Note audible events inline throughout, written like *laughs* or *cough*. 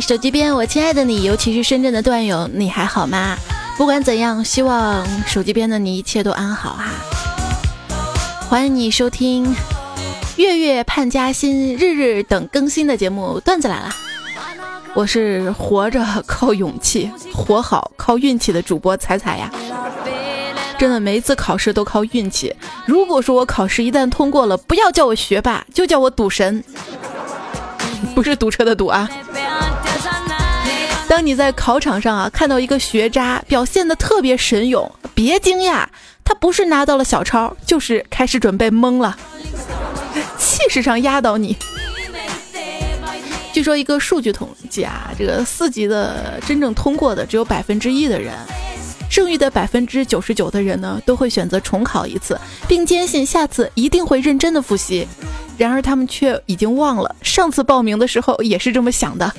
手机边我亲爱的你，尤其是深圳的段友，你还好吗？不管怎样，希望手机边的你一切都安好哈。欢迎你收听月月盼加薪，日日等更新的节目，段子来了。我是活着靠勇气，活好靠运气的主播彩彩呀。真的，每一次考试都靠运气。如果说我考试一旦通过了，不要叫我学霸，就叫我赌神，不是堵车的堵啊。当你在考场上啊看到一个学渣表现的特别神勇，别惊讶，他不是拿到了小抄，就是开始准备蒙了，*laughs* 气势上压倒你。据说一个数据统计啊，这个四级的真正通过的只有百分之一的人。剩余的百分之九十九的人呢，都会选择重考一次，并坚信下次一定会认真的复习。然而他们却已经忘了上次报名的时候也是这么想的。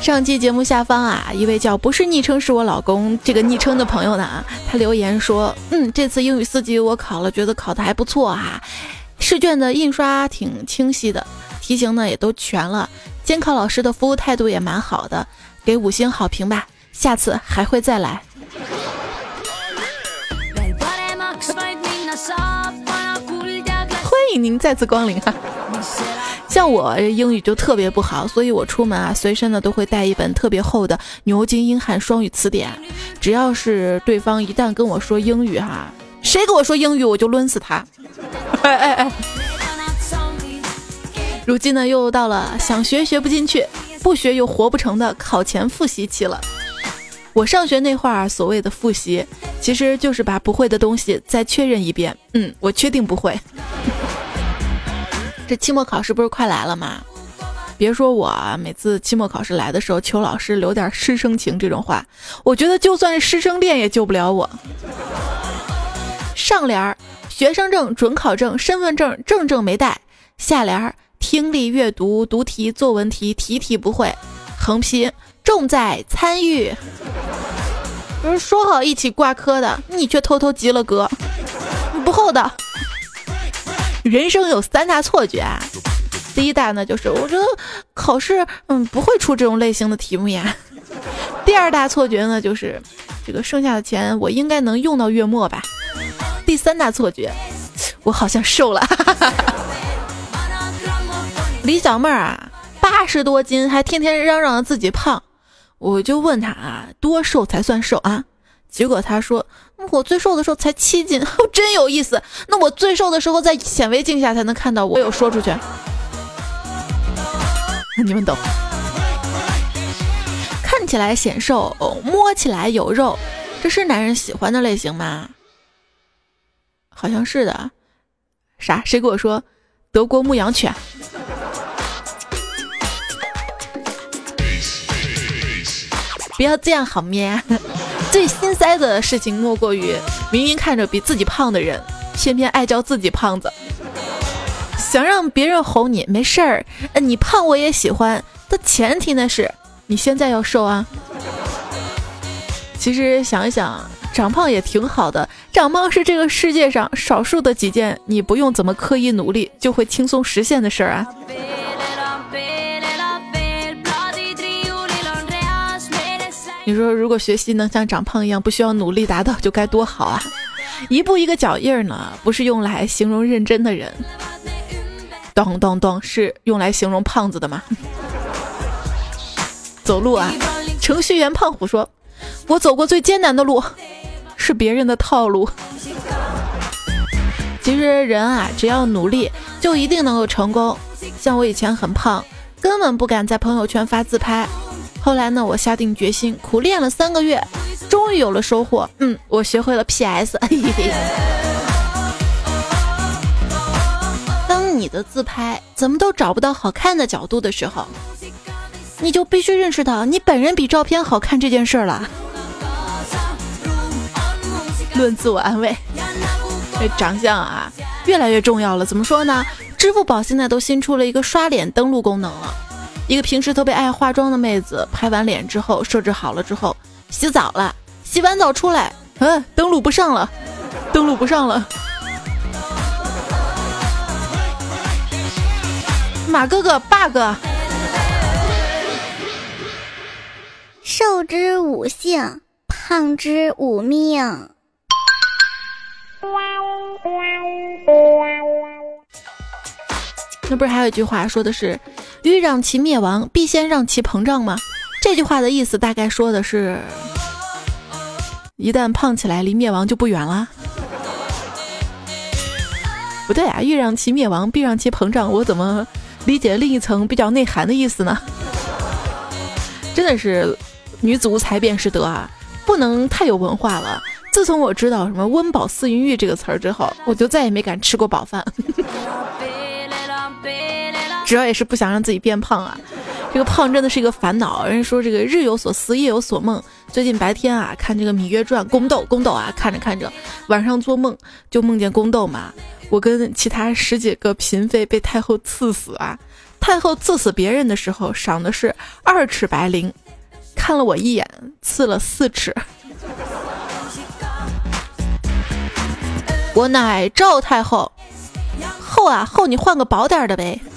上期节目下方啊，一位叫不是昵称是我老公这个昵称的朋友呢，他留言说：“嗯，这次英语四级我考了，觉得考的还不错哈，试卷的印刷挺清晰的，题型呢也都全了。”监考老师的服务态度也蛮好的，给五星好评吧，下次还会再来。欢迎您再次光临哈。像我英语就特别不好，所以我出门啊，随身呢都会带一本特别厚的牛津英汉双语词典。只要是对方一旦跟我说英语哈，谁跟我说英语我就抡死他。哎哎哎。如今呢，又到了想学学不进去，不学又活不成的考前复习期了。我上学那会儿，所谓的复习，其实就是把不会的东西再确认一遍。嗯，我确定不会。这期末考试不是快来了吗？别说我每次期末考试来的时候求老师留点师生情这种话，我觉得就算是师生恋也救不了我。上联儿，学生证、准考证、身份证证证没带；下联儿。听力、阅读、读题、作文题，题题不会。横批：重在参与。不是说好一起挂科的，你却偷偷及了格，不厚道。人生有三大错觉啊，第一大呢就是我觉得考试嗯不会出这种类型的题目呀。*laughs* 第二大错觉呢就是这个剩下的钱我应该能用到月末吧。第三大错觉，我好像瘦了。*laughs* 李小妹儿啊，八十多斤，还天天嚷嚷自己胖，我就问她啊，多瘦才算瘦啊？结果他说，我最瘦的时候才七斤，*laughs* 真有意思。那我最瘦的时候在显微镜下才能看到我，有说出去，你们懂？看起来显瘦，摸起来有肉，这是男人喜欢的类型吗？好像是的。啥？谁给我说德国牧羊犬？不要这样好咩？最心塞的事情莫过于，明明看着比自己胖的人，偏偏爱叫自己胖子。想让别人哄你没事儿，你胖我也喜欢。但前提呢是，你现在要瘦啊。其实想一想，长胖也挺好的。长胖是这个世界上少数的几件你不用怎么刻意努力就会轻松实现的事儿啊。说，如果学习能像长胖一样，不需要努力达到，就该多好啊！一步一个脚印儿呢，不是用来形容认真的人。咚咚咚，是用来形容胖子的吗？走路啊，程序员胖虎说：“我走过最艰难的路，是别人的套路。”其实人啊，只要努力，就一定能够成功。像我以前很胖，根本不敢在朋友圈发自拍。后来呢，我下定决心，苦练了三个月，终于有了收获。嗯，我学会了 PS。当你的自拍怎么都找不到好看的角度的时候，你就必须认识到你本人比照片好看这件事了。论自我安慰，这长相啊，越来越重要了。怎么说呢？支付宝现在都新出了一个刷脸登录功能了。一个平时特别爱化妆的妹子，拍完脸之后，设置好了之后，洗澡了，洗完澡出来，嗯，登录不上了，登录不上了。马哥哥 bug。瘦之五性，胖之五命。那不是还有一句话说的是“欲让其灭亡，必先让其膨胀”吗？这句话的意思大概说的是，一旦胖起来，离灭亡就不远了。不对啊，欲让其灭亡，必让其膨胀。我怎么理解另一层比较内涵的意思呢？真的是女子无才便是德啊，不能太有文化了。自从我知道什么“温饱思淫欲”这个词儿之后，我就再也没敢吃过饱饭。*laughs* 主要也是不想让自己变胖啊，这个胖真的是一个烦恼。人家说这个日有所思，夜有所梦。最近白天啊，看这个《芈月传》宫斗，宫斗啊，看着看着，晚上做梦就梦见宫斗嘛。我跟其他十几个嫔妃被太后赐死啊！太后赐死别人的时候赏的是二尺白绫，看了我一眼，赐了四尺。我乃赵太后，后啊后，你换个薄点的呗。*laughs*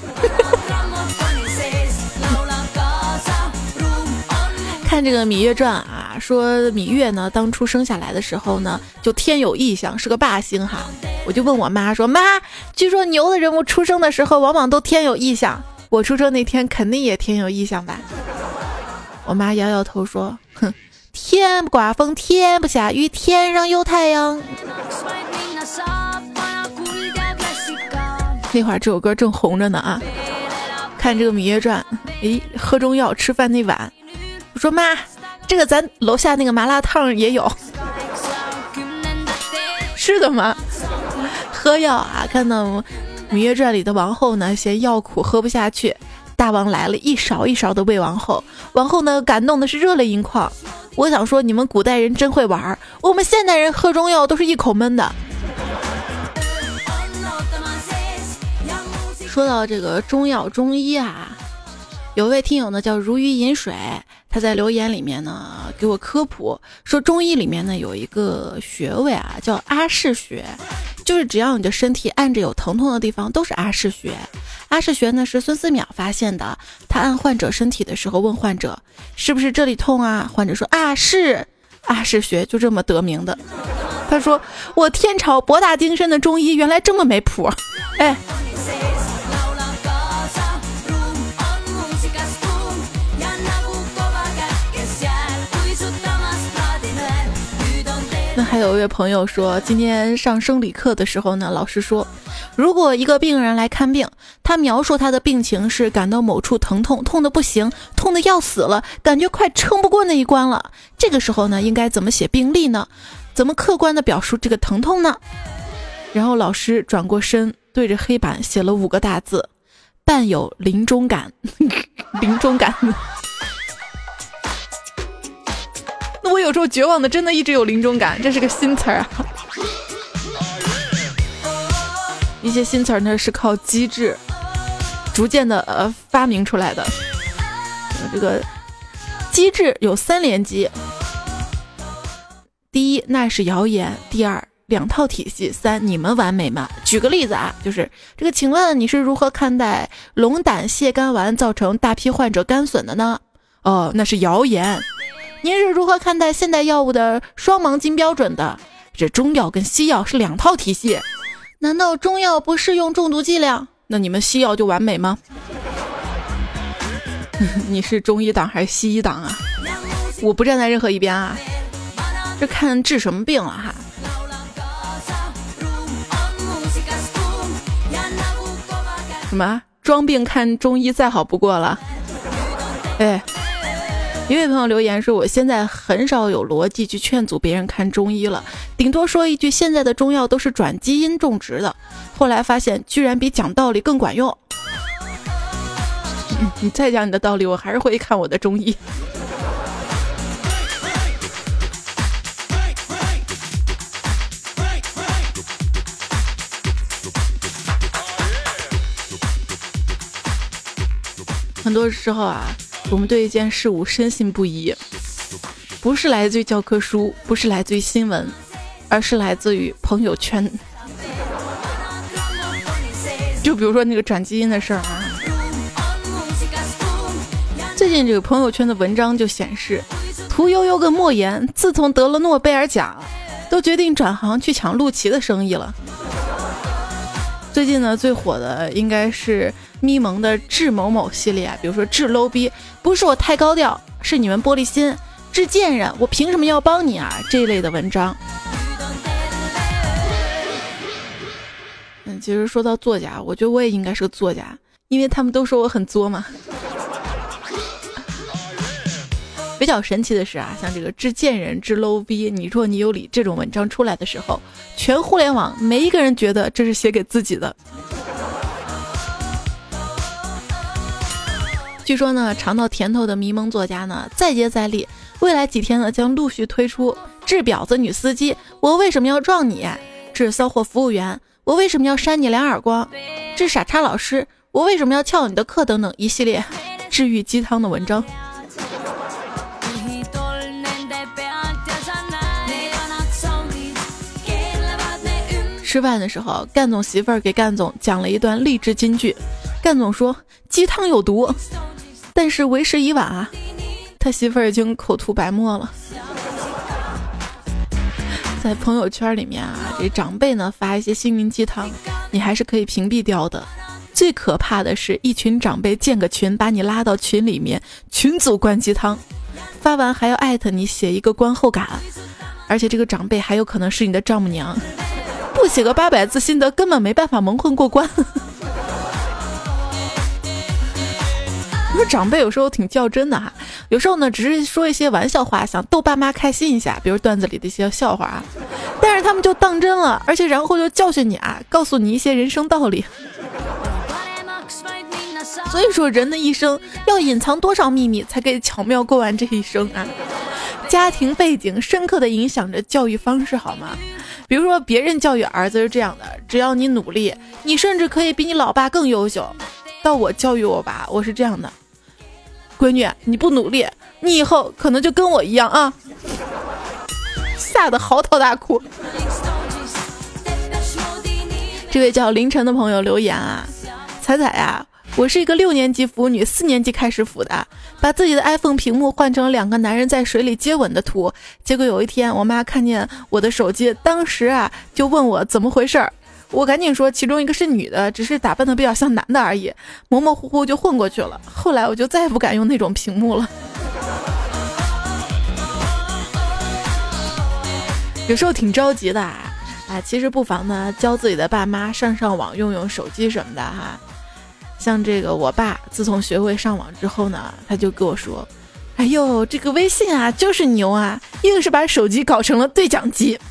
看这个《芈月传》啊，说芈月呢，当初生下来的时候呢，就天有异象，是个霸星哈。我就问我妈说：“妈，据说牛的人物出生的时候，往往都天有异象。我出生那天肯定也天有异象吧？”我妈摇摇头说：“哼，天不刮风，天不下雨，天上有太阳。”那会儿这首歌正红着呢啊！看这个《芈月传》，诶，喝中药吃饭那碗。我说妈，这个咱楼下那个麻辣烫也有，是的吗？喝药啊！看到《芈月传》里的王后呢，嫌药苦喝不下去，大王来了一勺一勺的喂王后，王后呢感动的是热泪盈眶。我想说，你们古代人真会玩，我们现代人喝中药都是一口闷的。说到这个中药中医啊，有位听友呢叫如鱼饮水。他在留言里面呢给我科普说，中医里面呢有一个穴位啊，叫阿是穴，就是只要你的身体按着有疼痛的地方都是阿是穴。阿是穴呢是孙思邈发现的，他按患者身体的时候问患者是不是这里痛啊？患者说啊是，阿是穴就这么得名的。他说我天朝博大精深的中医原来这么没谱，*laughs* 哎。那还有一位朋友说，今天上生理课的时候呢，老师说，如果一个病人来看病，他描述他的病情是感到某处疼痛，痛的不行，痛的要死了，感觉快撑不过那一关了。这个时候呢，应该怎么写病历呢？怎么客观的表述这个疼痛呢？然后老师转过身，对着黑板写了五个大字：伴有临终感。*laughs* 临终感。那我有时候绝望的，真的一直有临终感，这是个新词儿啊。一些新词儿呢是靠机制逐渐的呃发明出来的。这个机制有三连击：第一，那是谣言；第二，两套体系；三，你们完美吗？举个例子啊，就是这个，请问你是如何看待龙胆泻肝丸造成大批患者肝损的呢？哦，那是谣言。您是如何看待现代药物的双盲金标准的？这中药跟西药是两套体系，难道中药不适用中毒剂量？那你们西药就完美吗？*laughs* 你是中医党还是西医党啊？我不站在任何一边啊，这看治什么病了哈。什么装病看中医再好不过了？哎。一位朋友留言说：“我现在很少有逻辑去劝阻别人看中医了，顶多说一句现在的中药都是转基因种植的。后来发现居然比讲道理更管用。*laughs* 你再讲你的道理，我还是会看我的中医。”很多时候啊。我们对一件事物深信不疑。不是来自于教科书不是来自于新闻而是来自于朋友圈。就比如说那个转基因的事儿啊。最近这个朋友圈的文章就显示屠呦呦跟莫言自从得了诺贝尔奖都决定转行去抢陆琪的生意了。最近呢，最火的应该是咪蒙的智某某系列啊，比如说智 low 逼，不是我太高调，是你们玻璃心，智贱人，我凭什么要帮你啊？这一类的文章。嗯，其实说到作家，我觉得我也应该是个作家，因为他们都说我很作嘛。比较神奇的是啊，像这个“致贱人”“致 low 逼”，你若你有理这种文章出来的时候，全互联网没一个人觉得这是写给自己的。据说呢，尝到甜头的迷蒙作家呢，再接再厉，未来几天呢，将陆续推出“治婊子女司机”，我为什么要撞你？“治骚货服务员”，我为什么要扇你两耳光？“治傻叉老师”，我为什么要翘你的课？等等一系列 *laughs* 治愈鸡汤的文章。吃饭的时候，干总媳妇儿给干总讲了一段励志金句。干总说鸡汤有毒，*laughs* 但是为时已晚啊，他媳妇儿已经口吐白沫了。在朋友圈里面啊，这长辈呢发一些心灵鸡汤，你还是可以屏蔽掉的。最可怕的是一群长辈建个群，把你拉到群里面，群组灌鸡汤，发完还要艾特你写一个观后感，而且这个长辈还有可能是你的丈母娘。不写个八百字心得，根本没办法蒙混过关。*laughs* 你说长辈有时候挺较真的哈，有时候呢只是说一些玩笑话，想逗爸妈开心一下，比如段子里的一些笑话啊，但是他们就当真了，而且然后就教训你啊，告诉你一些人生道理。所以说，人的一生要隐藏多少秘密，才可以巧妙过完这一生啊？家庭背景深刻的影响着教育方式，好吗？比如说，别人教育儿子是这样的：只要你努力，你甚至可以比你老爸更优秀。到我教育我爸，我是这样的：闺女，你不努力，你以后可能就跟我一样啊！吓得嚎啕大哭。这位叫凌晨的朋友留言啊，彩彩呀。我是一个六年级腐女，四年级开始腐的，把自己的 iPhone 屏幕换成两个男人在水里接吻的图。结果有一天，我妈看见我的手机，当时啊就问我怎么回事儿。我赶紧说，其中一个是女的，只是打扮的比较像男的而已，模模糊糊就混过去了。后来我就再也不敢用那种屏幕了。有时候挺着急的啊，啊，其实不妨呢教自己的爸妈上上网，用用手机什么的哈。像这个，我爸自从学会上网之后呢，他就跟我说：“哎呦，这个微信啊，就是牛啊，硬是把手机搞成了对讲机。*laughs* ”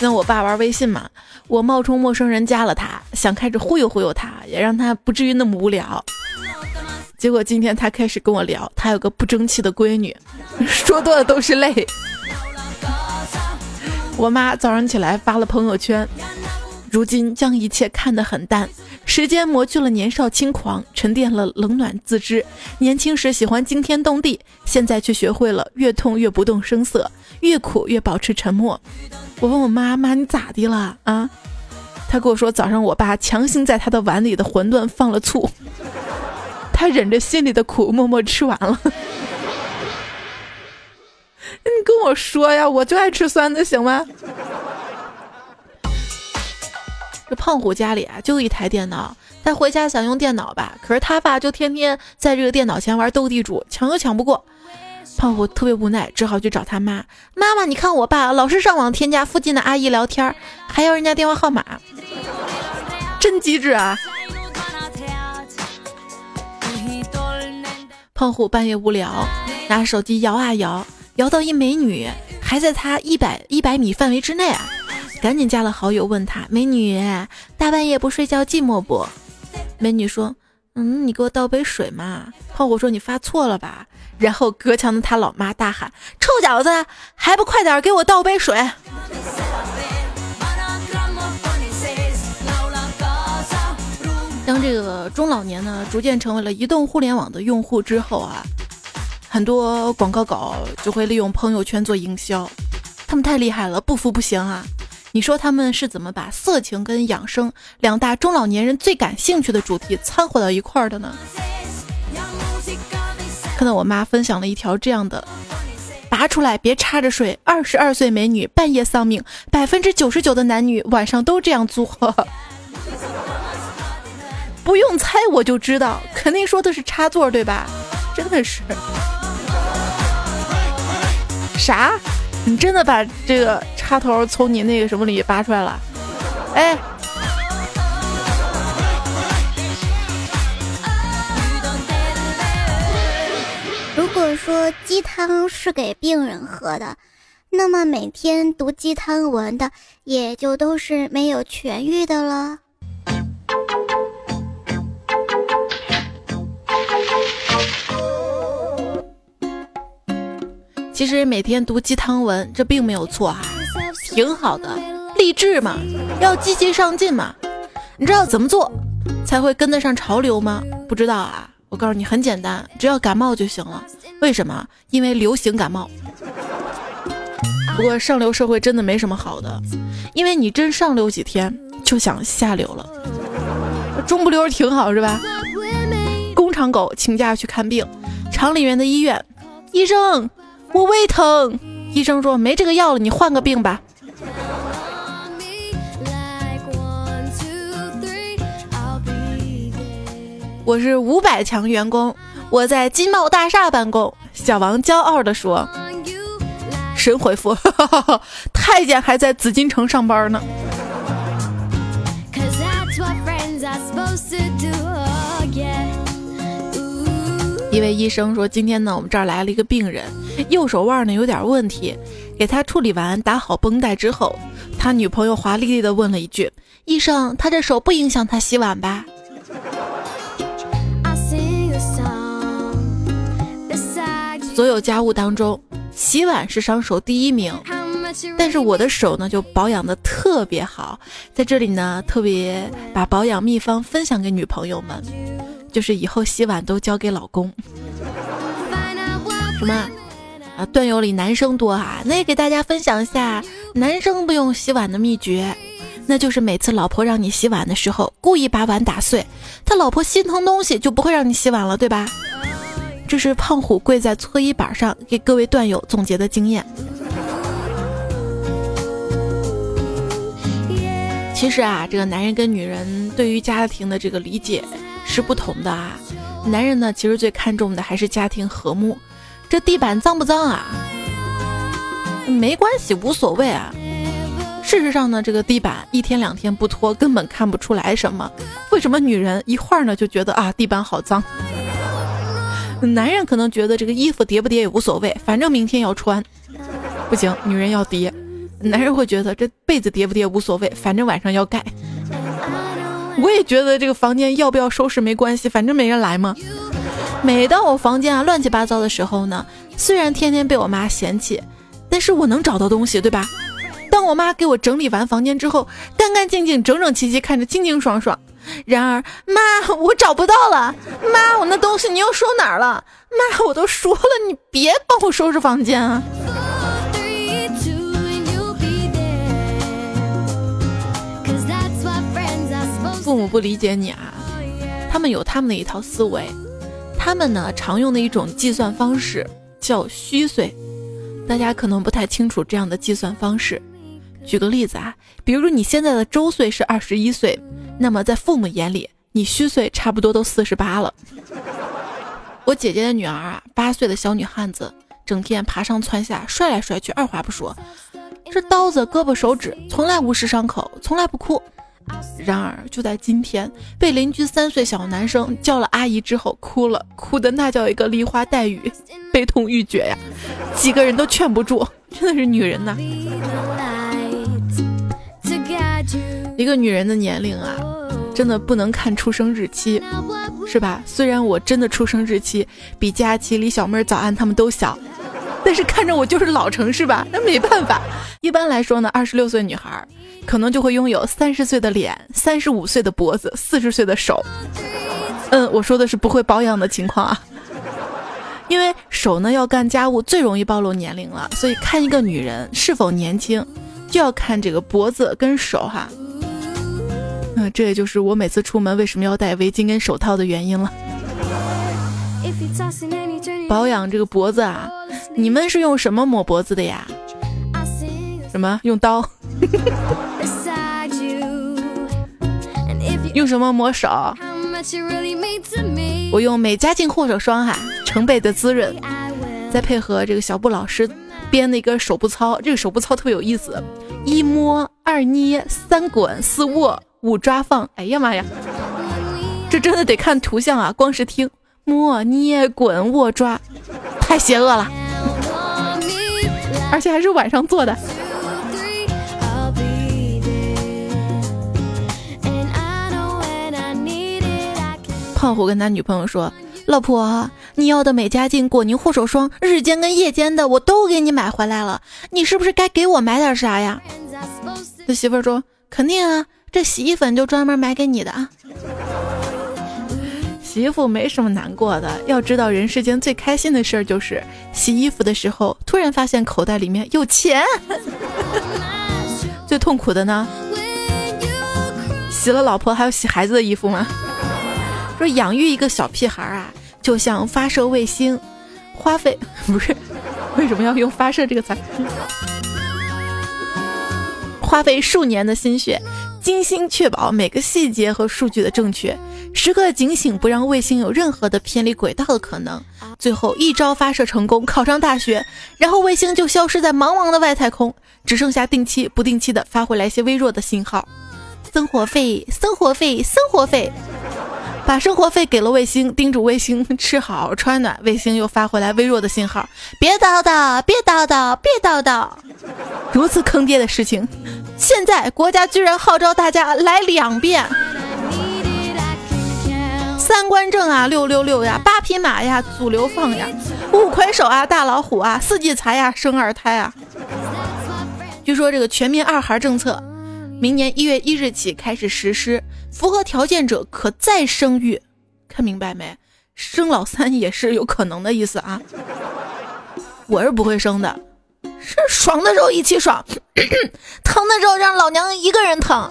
那我爸玩微信嘛，我冒充陌生人加了他，想开始忽悠忽悠他，也让他不至于那么无聊。结果今天他开始跟我聊，他有个不争气的闺女，*laughs* 说多了都是泪。*laughs* 我妈早上起来发了朋友圈。如今将一切看得很淡，时间磨去了年少轻狂，沉淀了冷暖自知。年轻时喜欢惊天动地，现在却学会了越痛越不动声色，越苦越保持沉默。我问我妈妈你咋的了啊？她跟我说早上我爸强行在他的碗里的馄饨放了醋，*laughs* 他忍着心里的苦默默吃完了。*laughs* 你跟我说呀，我就爱吃酸的，行吗？胖虎家里啊就一台电脑，他回家想用电脑吧，可是他爸就天天在这个电脑前玩斗地主，抢又抢不过。胖虎特别无奈，只好去找他妈。妈妈，你看我爸老是上网添加附近的阿姨聊天，还要人家电话号码，真机智啊！胖虎半夜无聊，拿手机摇啊摇，摇到一美女，还在他一百一百米范围之内啊！赶紧加了好友，问他美女，大半夜不睡觉寂寞不？美女说：“嗯，你给我倒杯水嘛。”胖虎说：“你发错了吧？”然后隔墙的他老妈大喊：“臭小子，还不快点给我倒杯水！”当这个中老年呢逐渐成为了移动互联网的用户之后啊，很多广告稿就会利用朋友圈做营销，他们太厉害了，不服不行啊！你说他们是怎么把色情跟养生两大中老年人最感兴趣的主题掺和到一块儿的呢？看到我妈分享了一条这样的：拔出来别插着睡，二十二岁美女半夜丧命，百分之九十九的男女晚上都这样做。*laughs* 不用猜我就知道，肯定说的是插座对吧？真的是。啥？你真的把这个插头从你那个什么里拔出来了？哎。如果说鸡汤是给病人喝的，那么每天读鸡汤文的也就都是没有痊愈的了。其实每天读鸡汤文，这并没有错啊，挺好的，励志嘛，要积极上进嘛。你知道怎么做才会跟得上潮流吗？不知道啊。我告诉你，很简单，只要感冒就行了。为什么？因为流行感冒。不过上流社会真的没什么好的，因为你真上流几天就想下流了。中不溜挺好是吧？工厂狗请假去看病，厂里面的医院，医生，我胃疼。医生说没这个药了，你换个病吧。我是五百强员工，我在金茂大厦办公。小王骄傲地说：“神回复，*laughs* 太监还在紫禁城上班呢。”一位医生说：“今天呢，我们这儿来了一个病人，右手腕呢有点问题，给他处理完，打好绷带之后，他女朋友华丽丽的问了一句：‘医生，他这手不影响他洗碗吧？’”所有家务当中，洗碗是伤手第一名，但是我的手呢就保养的特别好，在这里呢特别把保养秘方分享给女朋友们，就是以后洗碗都交给老公。什么啊？段友里男生多啊，那也给大家分享一下男生不用洗碗的秘诀，那就是每次老婆让你洗碗的时候，故意把碗打碎，他老婆心疼东西就不会让你洗碗了，对吧？这是胖虎跪在搓衣板上给各位段友总结的经验。其实啊，这个男人跟女人对于家庭的这个理解是不同的啊。男人呢，其实最看重的还是家庭和睦。这地板脏不脏啊？没关系，无所谓啊。事实上呢，这个地板一天两天不拖，根本看不出来什么。为什么女人一会儿呢就觉得啊地板好脏？男人可能觉得这个衣服叠不叠也无所谓，反正明天要穿。不行，女人要叠。男人会觉得这被子叠不叠无所谓，反正晚上要盖。我也觉得这个房间要不要收拾没关系，反正没人来嘛。每当我房间啊乱七八糟的时候呢，虽然天天被我妈嫌弃，但是我能找到东西，对吧？当我妈给我整理完房间之后，干干净净、整整齐齐，看着清清爽爽。然而，妈，我找不到了。妈，我那东西你又收哪儿了？妈，我都说了，你别帮我收拾房间啊。父母不理解你啊，他们有他们的一套思维，他们呢常用的一种计算方式叫虚岁，大家可能不太清楚这样的计算方式。举个例子啊，比如你现在的周岁是二十一岁，那么在父母眼里，你虚岁差不多都四十八了。*laughs* 我姐姐的女儿啊，八岁的小女汉子，整天爬上蹿下，摔来摔去，二话不说，这刀子、胳膊、手指从来无视伤口，从来不哭。然而就在今天，被邻居三岁小男生叫了阿姨之后，哭了，哭的那叫一个梨花带雨，*laughs* 悲痛欲绝呀，几个人都劝不住，真的是女人呐。一个女人的年龄啊，真的不能看出生日期，是吧？虽然我真的出生日期比佳琪、李小妹、早安他们都小，但是看着我就是老成，是吧？那没办法。一般来说呢，二十六岁女孩可能就会拥有三十岁的脸、三十五岁的脖子、四十岁的手。嗯，我说的是不会保养的情况啊，因为手呢要干家务最容易暴露年龄了，所以看一个女人是否年轻，就要看这个脖子跟手哈。嗯，这也就是我每次出门为什么要戴围巾跟手套的原因了。保养这个脖子啊，你们是用什么抹脖子的呀？什么用刀？*laughs* 用什么抹手？我用美加净护手霜哈，成倍的滋润，再配合这个小布老师编的一个手部操，这个手部操特别有意思，一摸二捏三滚四握五抓放，哎呀妈呀，这真的得看图像啊，光是听摸捏滚握抓，太邪恶了，而且还是晚上做的。胖虎跟他女朋友说：“老婆，你要的美加净果泥护手霜，日间跟夜间的我都给你买回来了，你是不是该给我买点啥呀？”他媳妇说：“肯定啊，这洗衣粉就专门买给你的啊。”洗衣服没什么难过的，要知道人世间最开心的事儿就是洗衣服的时候突然发现口袋里面有钱。*laughs* 最痛苦的呢，洗了老婆还要洗孩子的衣服吗？说养育一个小屁孩啊，就像发射卫星，花费 *laughs* 不是为什么要用发射这个词？花费数年的心血，精心确保每个细节和数据的正确，时刻警醒不让卫星有任何的偏离轨道的可能。最后一招发射成功，考上大学，然后卫星就消失在茫茫的外太空，只剩下定期、不定期的发回来一些微弱的信号。生活费，生活费，生活费。把生活费给了卫星，叮嘱卫星 *laughs* 吃好穿暖。卫星又发回来微弱的信号：别叨叨，别叨叨，别叨叨。如此坑爹的事情，现在国家居然号召大家来两遍。三观正啊，六六六呀，八匹马呀，祖流放呀，五魁首啊，大老虎啊，四季财呀，生二胎啊。据说这个全民二孩政策，明年一月一日起开始实施。符合条件者可再生育，看明白没？生老三也是有可能的意思啊。我是不会生的，是爽的时候一起爽，疼的时候让老娘一个人疼。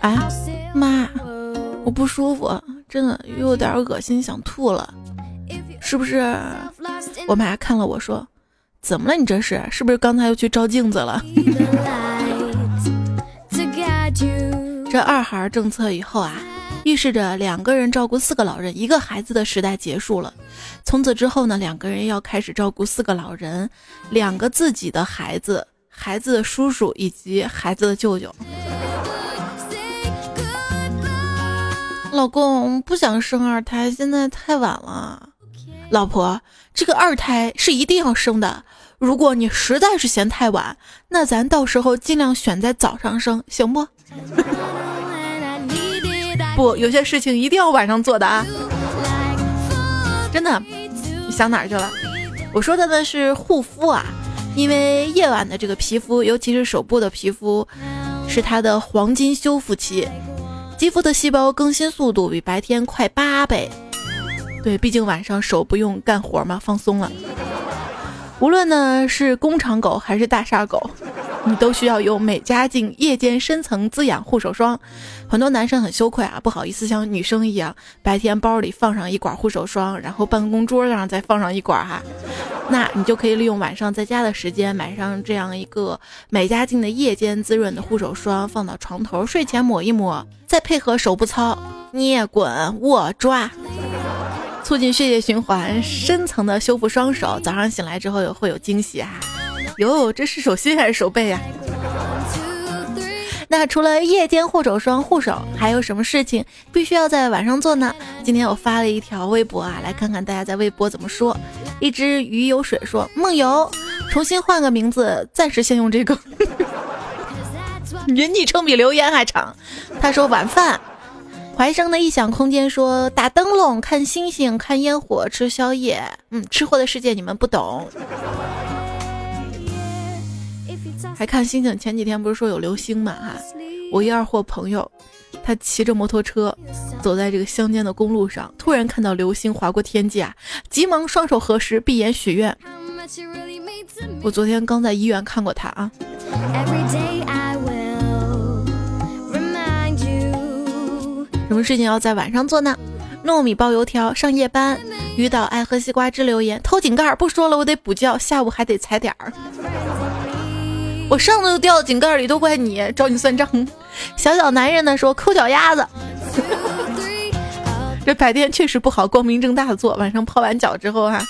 哎，妈，我不舒服，真的有点恶心，想吐了，是不是？我妈看了我说，怎么了？你这是是不是刚才又去照镜子了？*laughs* 这二孩政策以后啊，预示着两个人照顾四个老人、一个孩子的时代结束了。从此之后呢，两个人要开始照顾四个老人、两个自己的孩子、孩子的叔叔以及孩子的舅舅。老公不想生二胎，现在太晚了。老婆，这个二胎是一定要生的。如果你实在是嫌太晚，那咱到时候尽量选在早上生，行不？*laughs* 不，有些事情一定要晚上做的啊！真的，你想哪儿去了？我说的呢是护肤啊，因为夜晚的这个皮肤，尤其是手部的皮肤，是它的黄金修复期，肌肤的细胞更新速度比白天快八倍。对，毕竟晚上手不用干活嘛，放松了。无论呢是工厂狗还是大厦狗。你都需要用美加净夜间深层滋养护手霜，很多男生很羞愧啊，不好意思像女生一样，白天包里放上一管护手霜，然后办公桌上再放上一管哈，那你就可以利用晚上在家的时间，买上这样一个美加净的夜间滋润的护手霜，放到床头，睡前抹一抹，再配合手部操，捏滚握抓，促进血液循环，深层的修复双手，早上醒来之后也会有惊喜哈。哟，这是手心还是手背呀？那除了夜间护手霜护手，还有什么事情必须要在晚上做呢？今天我发了一条微博啊，来看看大家在微博怎么说。一只鱼有水说：“梦游，重新换个名字，暂时先用这个。*laughs* 云昵称比留言还长。”他说：“晚饭。”怀生的异想空间说：“打灯笼，看星星，看烟火，吃宵夜。”嗯，吃货的世界你们不懂。还看星星，前几天不是说有流星嘛哈？我一二货朋友，他骑着摩托车走在这个乡间的公路上，突然看到流星划过天际啊，急忙双手合十，闭眼许愿。我昨天刚在医院看过他啊。什么事情要在晚上做呢？糯米包油条上夜班，遇到爱喝西瓜汁留言偷井盖，不说了，我得补觉，下午还得踩点儿。我上次就掉到井盖里，都怪你，找你算账。小小男人呢说抠脚丫子，*laughs* 这白天确实不好光明正大的做，晚上泡完脚之后哈，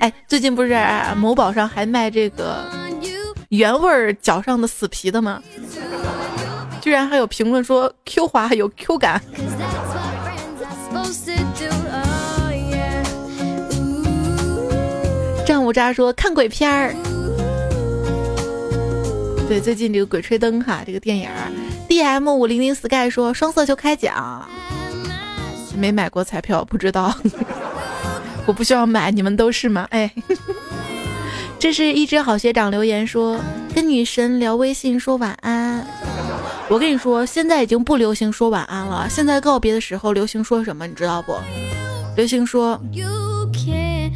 哎，最近不是某宝上还卖这个原味脚上的死皮的吗？居然还有评论说 Q 滑有 Q 感。战五渣说看鬼片儿，对，最近这个《鬼吹灯》哈，这个电影，D M 五零零 Sky 说双色球开奖，没买过彩票不知道，*laughs* 我不需要买，你们都是吗？哎，*laughs* 这是一只好学长留言说跟女神聊微信说晚安，我跟你说，现在已经不流行说晚安了，现在告别的时候流行说什么，你知道不？流行说，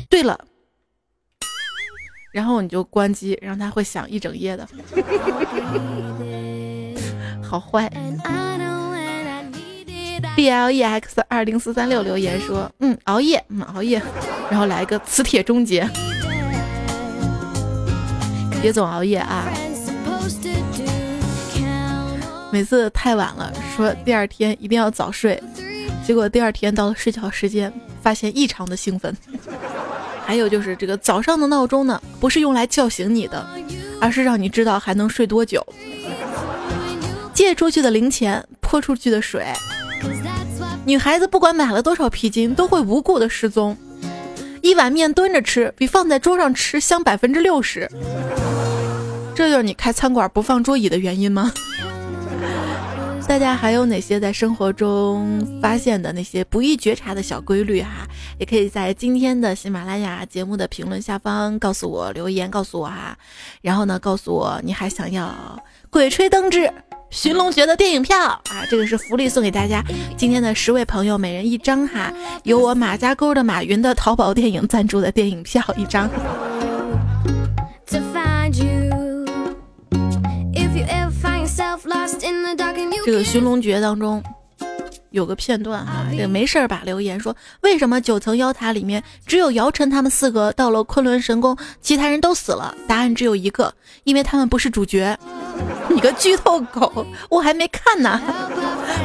对了。然后你就关机，让它会响一整夜的，*laughs* 好坏。B L E X 二零四三六留言说：“嗯，熬夜，嗯，熬夜。”然后来个磁铁终结，别总熬夜啊！每次太晚了，说第二天一定要早睡，结果第二天到了睡觉时间，发现异常的兴奋。还有就是这个早上的闹钟呢，不是用来叫醒你的，而是让你知道还能睡多久。借出去的零钱，泼出去的水。女孩子不管买了多少皮筋，都会无故的失踪。一碗面蹲着吃，比放在桌上吃香百分之六十。这就是你开餐馆不放桌椅的原因吗？大家还有哪些在生活中发现的那些不易觉察的小规律哈？也可以在今天的喜马拉雅节目的评论下方告诉我留言，告诉我哈。然后呢，告诉我你还想要《鬼吹灯之寻龙诀》的电影票啊？这个是福利送给大家，今天的十位朋友每人一张哈，有我马家沟的马云的淘宝电影赞助的电影票一张。这个《寻龙诀》当中有个片段哈，这个没事儿吧？留言说为什么九层妖塔里面只有姚晨他们四个到了昆仑神宫，其他人都死了？答案只有一个，因为他们不是主角。*laughs* 你个剧透狗，我还没看呢。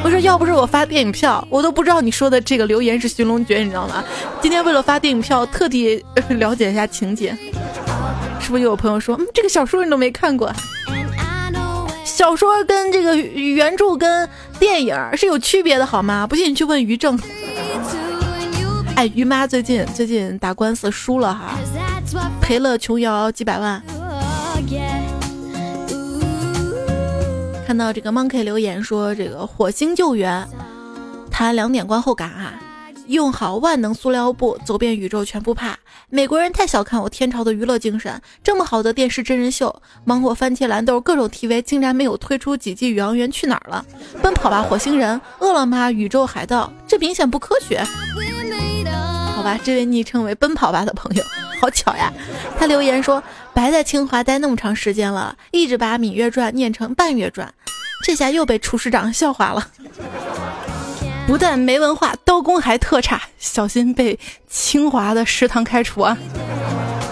我说要不是我发电影票，我都不知道你说的这个留言是《寻龙诀》，你知道吗？今天为了发电影票，特地了解一下情节。是不是有朋友说，嗯，这个小说你都没看过？小说跟这个原著跟电影是有区别的，好吗？不信你去问于正。哎，于妈最近最近打官司输了哈，赔了琼瑶几百万。看到这个 Monkey 留言说，这个火星救援谈两点观后感啊。用好万能塑料布，走遍宇宙全不怕。美国人太小看我天朝的娱乐精神，这么好的电视真人秀，芒果、番茄、蓝豆各种 TV 竟然没有推出几季《宇航员去哪儿了》？奔跑吧火星人、饿了么、宇宙海盗，这明显不科学。*laughs* 好吧，这位昵称为“奔跑吧”的朋友，好巧呀！他留言说：“白在清华待那么长时间了，一直把《芈月传》念成《半月传》，这下又被厨师长笑话了。”不但没文化，刀工还特差，小心被清华的食堂开除啊！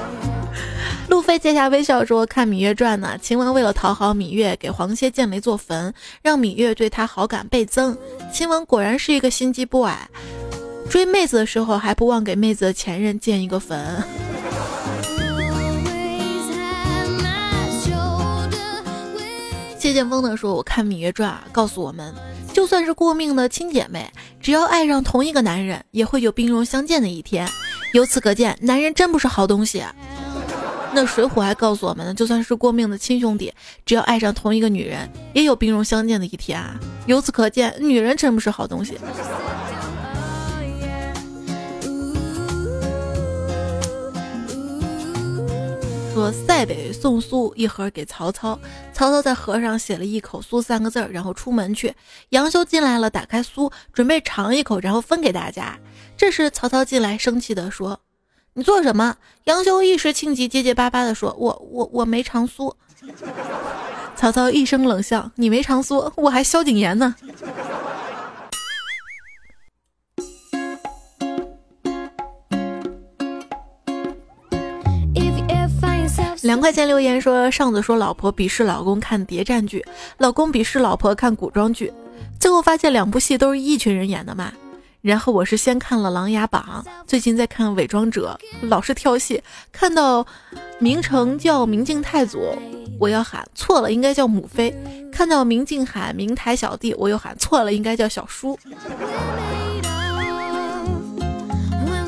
*laughs* 路飞接下微笑说：“看《芈月传》呢，秦王为了讨好芈月，给黄歇建了一座坟，让芈月对他好感倍增。秦王果然是一个心机 boy，追妹子的时候还不忘给妹子的前任建一个坟。”谢剑锋的说：“我看《芈月传》啊，告诉我们。”就算是过命的亲姐妹，只要爱上同一个男人，也会有兵戎相见的一天。由此可见，男人真不是好东西。那水浒还告诉我们呢，就算是过命的亲兄弟，只要爱上同一个女人，也有兵戎相见的一天啊。由此可见，女人真不是好东西。说塞北送苏一盒给曹操，曹操在盒上写了一口酥三个字儿，然后出门去。杨修进来了，打开酥，准备尝一口，然后分给大家。这时曹操进来，生气的说：“你做什么？”杨修一时情急，结结巴巴的说：“我我我没尝酥。” *laughs* 曹操一声冷笑：“你没尝酥，我还萧景琰呢。” *laughs* 两块钱留言说，上次说老婆鄙视老公看谍战剧，老公鄙视老婆看古装剧，最后发现两部戏都是一群人演的嘛。然后我是先看了《琅琊榜》，最近在看《伪装者》，老是跳戏，看到明成叫明镜太祖，我要喊错了，应该叫母妃；看到明镜喊明台小弟，我又喊错了，应该叫小叔。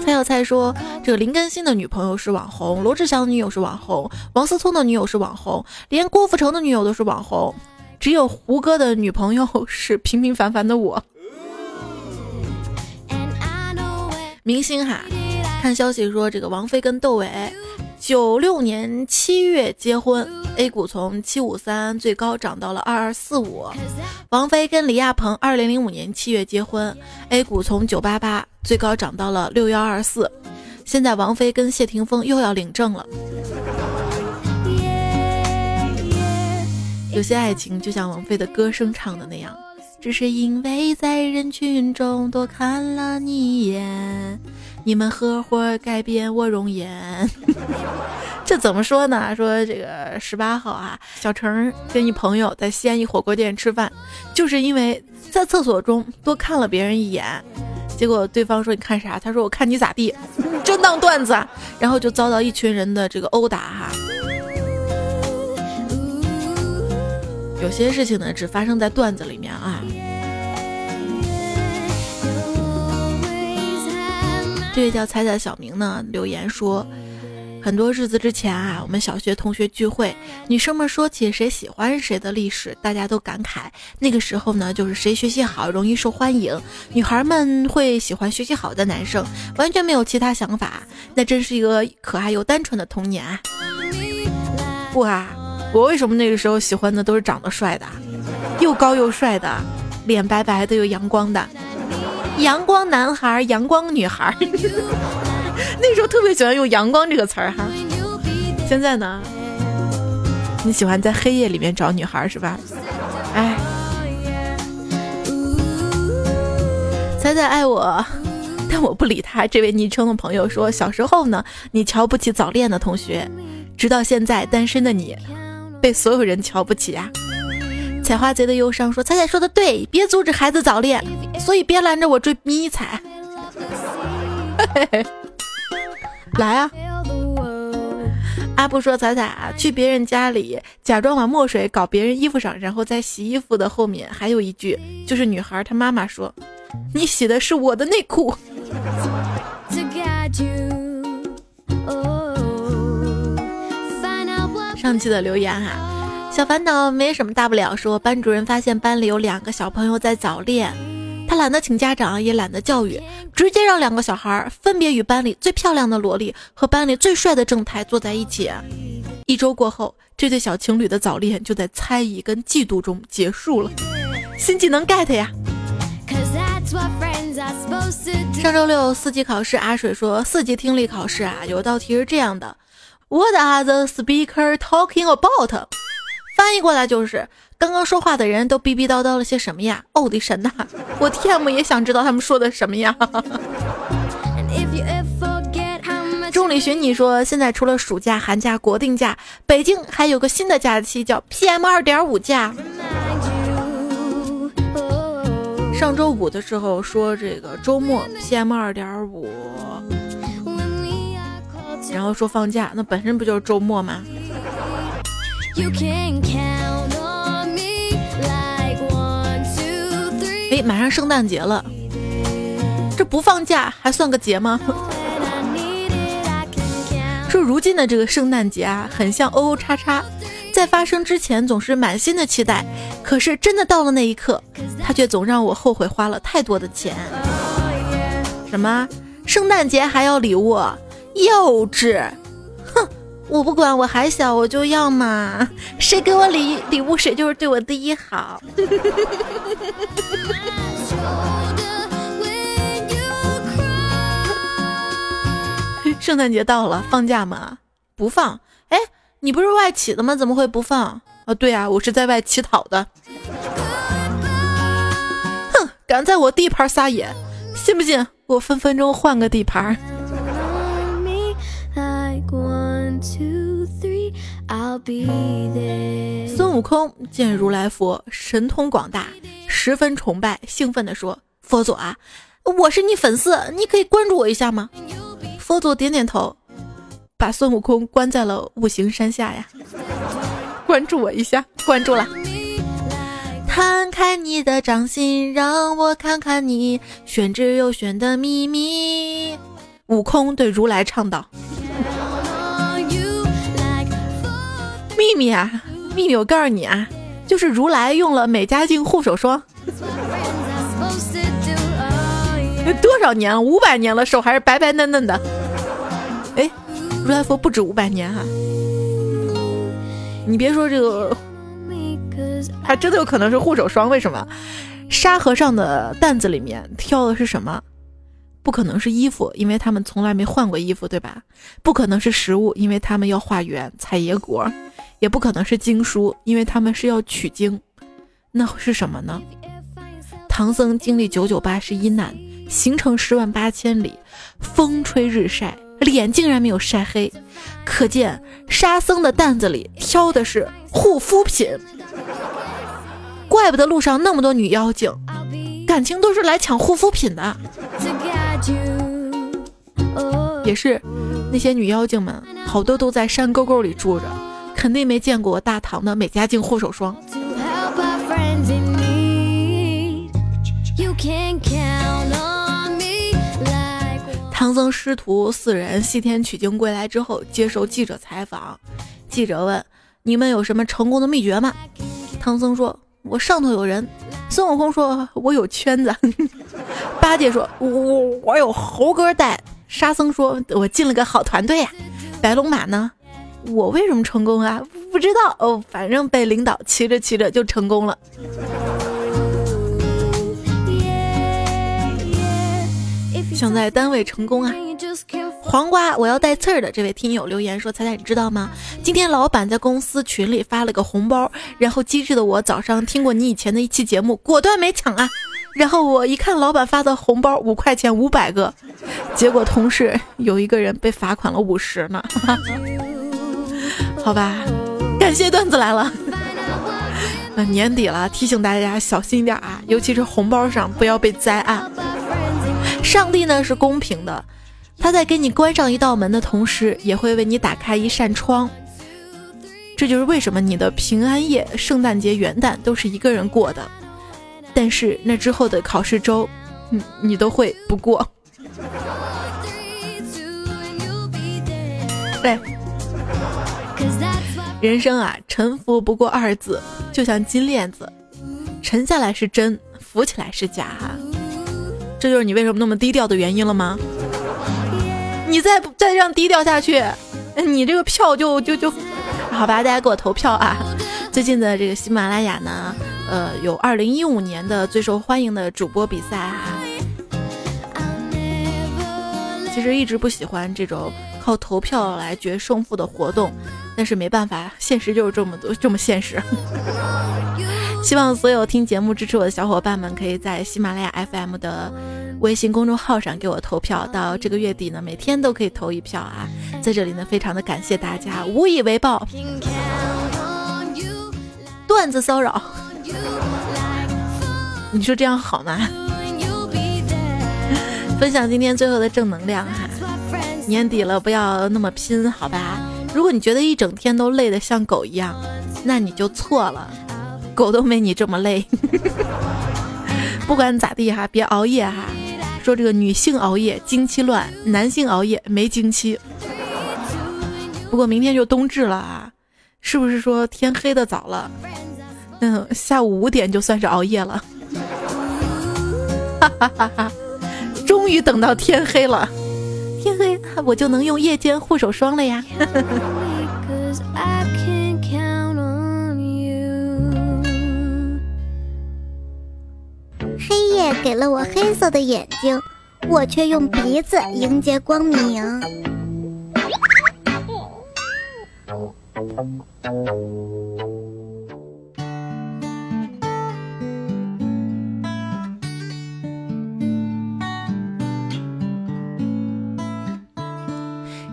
蔡小蔡说：“这个林更新的女朋友是网红，罗志祥的女友是网红，王思聪的女友是网红，连郭富城的女友都是网红，只有胡歌的女朋友 *laughs* 是平平凡凡的我。”明星哈，看消息说这个王菲跟窦唯九六年七月结婚，A 股从七五三最高涨到了二二四五。王菲跟李亚鹏二零零五年七月结婚，A 股从九八八最高涨到了六幺二四。现在王菲跟谢霆锋又要领证了。有些爱情就像王菲的歌声唱的那样。只是因为在人群中多看了你一眼，你们合伙改变我容颜。*laughs* 这怎么说呢？说这个十八号啊，小程跟一朋友在西安一火锅店吃饭，就是因为在厕所中多看了别人一眼，结果对方说你看啥？他说我看你咋地，真当段子，啊，然后就遭到一群人的这个殴打哈。有些事情呢，只发生在段子里面啊。这位叫彩彩的小明呢留言说，很多日子之前啊，我们小学同学聚会，女生们说起谁喜欢谁的历史，大家都感慨那个时候呢，就是谁学习好容易受欢迎，女孩们会喜欢学习好的男生，完全没有其他想法。那真是一个可爱又单纯的童年啊！不啊。我为什么那个时候喜欢的都是长得帅的，又高又帅的，脸白白的又阳光的，阳光男孩、阳光女孩。*laughs* 那时候特别喜欢用“阳光”这个词儿哈。现在呢，你喜欢在黑夜里面找女孩是吧？哎，仔仔爱我，但我不理他。这位昵称的朋友说，小时候呢，你瞧不起早恋的同学，直到现在单身的你。被所有人瞧不起啊！采花贼的忧伤说：“彩彩说的对，别阻止孩子早恋，所以别拦着我追迷彩。*laughs* 来啊！阿布说：“彩彩啊，去别人家里假装把墨水搞别人衣服上，然后在洗衣服的后面还有一句，就是女孩她妈妈说：你洗的是我的内裤。*laughs* ”上期的留言哈，小烦恼没什么大不了。说班主任发现班里有两个小朋友在早恋，他懒得请家长，也懒得教育，直接让两个小孩分别与班里最漂亮的萝莉和班里最帅的正太坐在一起。一周过后，这对小情侣的早恋就在猜疑跟嫉妒中结束了。新技能 get 呀！上周六四级考试，阿水说四级听力考试啊，有道题是这样的。What are the speaker talking about？翻译过来就是刚刚说话的人都逼逼叨叨了些什么呀？哦，我的神呐！我 TM 也想知道他们说的什么呀。众里 *laughs* 寻你说，现在除了暑假、寒假、国定假，北京还有个新的假期叫 PM 二点五假。上周五的时候说这个周末 PM 二点五。然后说放假，那本身不就是周末吗？哎，马上圣诞节了，这不放假还算个节吗？说如今的这个圣诞节啊，很像 O O 叉叉，在发生之前总是满心的期待，可是真的到了那一刻，他却总让我后悔花了太多的钱。什么？圣诞节还要礼物？幼稚，哼！我不管，我还小，我就要嘛。谁给我礼礼物，谁就是对我第一好。*laughs* 圣诞节到了，放假吗？不放。哎，你不是外企的吗？怎么会不放？啊，对啊，我是在外乞讨的。哼，敢在我地盘撒野，信不信我分分钟换个地盘孙悟空见如来佛神通广大，十分崇拜，兴奋地说：“佛祖啊，我是你粉丝，你可以关注我一下吗？”佛祖点点头，把孙悟空关在了五行山下呀。关注我一下，关注了。摊开你的掌心，让我看看你玄之又玄的秘密。悟空对如来唱道：“秘密啊，秘密，我告诉你啊，就是如来用了美加净护手霜。多少年了？五百年了，手还是白白嫩嫩的。哎，如来佛不止五百年哈。”你别说这个，还真的有可能是护手霜。为什么？沙和尚的担子里面挑的是什么？不可能是衣服，因为他们从来没换过衣服，对吧？不可能是食物，因为他们要化缘采野果；也不可能是经书，因为他们是要取经。那是什么呢？唐僧经历九九八十一难，行程十万八千里，风吹日晒。脸竟然没有晒黑，可见沙僧的担子里挑的是护肤品。怪不得路上那么多女妖精，感情都是来抢护肤品的。也是，那些女妖精们好多都在山沟沟里住着，肯定没见过大唐的美加净护手霜。唐僧师徒四人西天取经归来之后，接受记者采访。记者问：“你们有什么成功的秘诀吗？”唐僧说：“我上头有人。”孙悟空说：“我有圈子。*laughs* ”八戒说：“我我有猴哥带。”沙僧说：“我进了个好团队呀。”白龙马呢？我为什么成功啊？不知道哦，反正被领导骑着骑着就成功了。想在单位成功啊！黄瓜，我要带刺儿的。这位听友留言说：“彩彩，你知道吗？今天老板在公司群里发了个红包，然后机智的我早上听过你以前的一期节目，果断没抢啊。*laughs* 然后我一看老板发的红包五块钱五百个，结果同事有一个人被罚款了五十呢。*laughs* 好吧，感谢段子来了。那年底了，提醒大家小心点啊，尤其是红包上不要被栽啊。”上帝呢是公平的，他在给你关上一道门的同时，也会为你打开一扇窗。这就是为什么你的平安夜、圣诞节、元旦都是一个人过的，但是那之后的考试周，你你都会不过。对，人生啊，沉浮不过二字，就像金链子，沉下来是真，浮起来是假哈。这就是你为什么那么低调的原因了吗？你再不再这样低调下去，你这个票就就就，好吧，大家给我投票啊！最近的这个喜马拉雅呢，呃，有二零一五年的最受欢迎的主播比赛哈。其实一直不喜欢这种靠投票来决胜负的活动，但是没办法，现实就是这么多这么现实。希望所有听节目支持我的小伙伴们，可以在喜马拉雅 FM 的微信公众号上给我投票。到这个月底呢，每天都可以投一票啊！在这里呢，非常的感谢大家，无以为报。段子骚扰，你说这样好吗？*laughs* 分享今天最后的正能量哈！年底了，不要那么拼，好吧？如果你觉得一整天都累得像狗一样，那你就错了。狗都没你这么累，不管咋地哈，别熬夜哈。说这个女性熬夜经期乱，男性熬夜没经期。不过明天就冬至了啊，是不是说天黑的早了？嗯，下午五点就算是熬夜了。哈哈哈哈！终于等到天黑了，天黑我就能用夜间护手霜了呀。*laughs* 黑夜给了我黑色的眼睛，我却用鼻子迎接光明。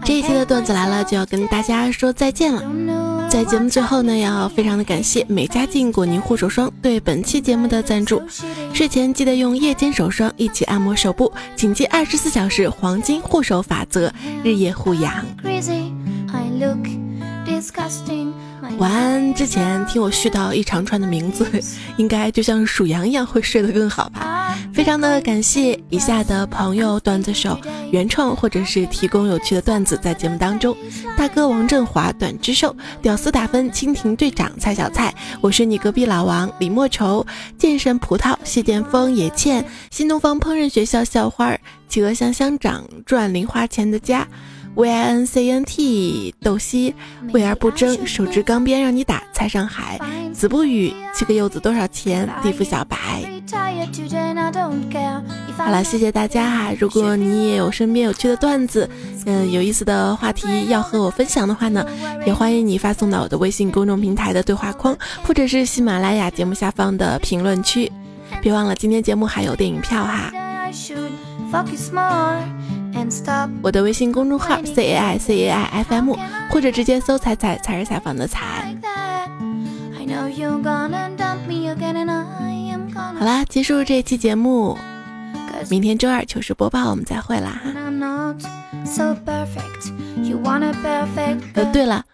这一期的段子来了，就要跟大家说再见了。在节目最后呢，要非常的感谢美加净果泥护手霜对本期节目的赞助。睡前记得用夜间手霜一起按摩手部，谨记二十四小时黄金护手法则，日夜护养。晚安之前听我絮叨一长串的名字，*laughs* 应该就像属羊一样会睡得更好吧？非常的感谢以下的朋友段子手原创或者是提供有趣的段子在节目当中。大哥王振华短之寿屌丝打分蜻蜓队长蔡小蔡，我是你隔壁老王李莫愁健身葡萄谢剑锋野倩新东方烹饪学校校花企鹅香香长赚零花钱的家。V i n c n t 斗西，为而不争，手执钢鞭让你打。蔡上海，子不语，七个柚子多少钱？地府小白。好了，谢谢大家哈！如果你也有身边有趣的段子，嗯，有意思的话题要和我分享的话呢，也欢迎你发送到我的微信公众平台的对话框，或者是喜马拉雅节目下方的评论区。别忘了，今天节目还有电影票哈。我的微信公众号 c a i c a i f m，或者直接搜“采采才是采访的采”。好啦，结束这期节目，明天周二糗事播报，我们再会啦哈。呃，对了。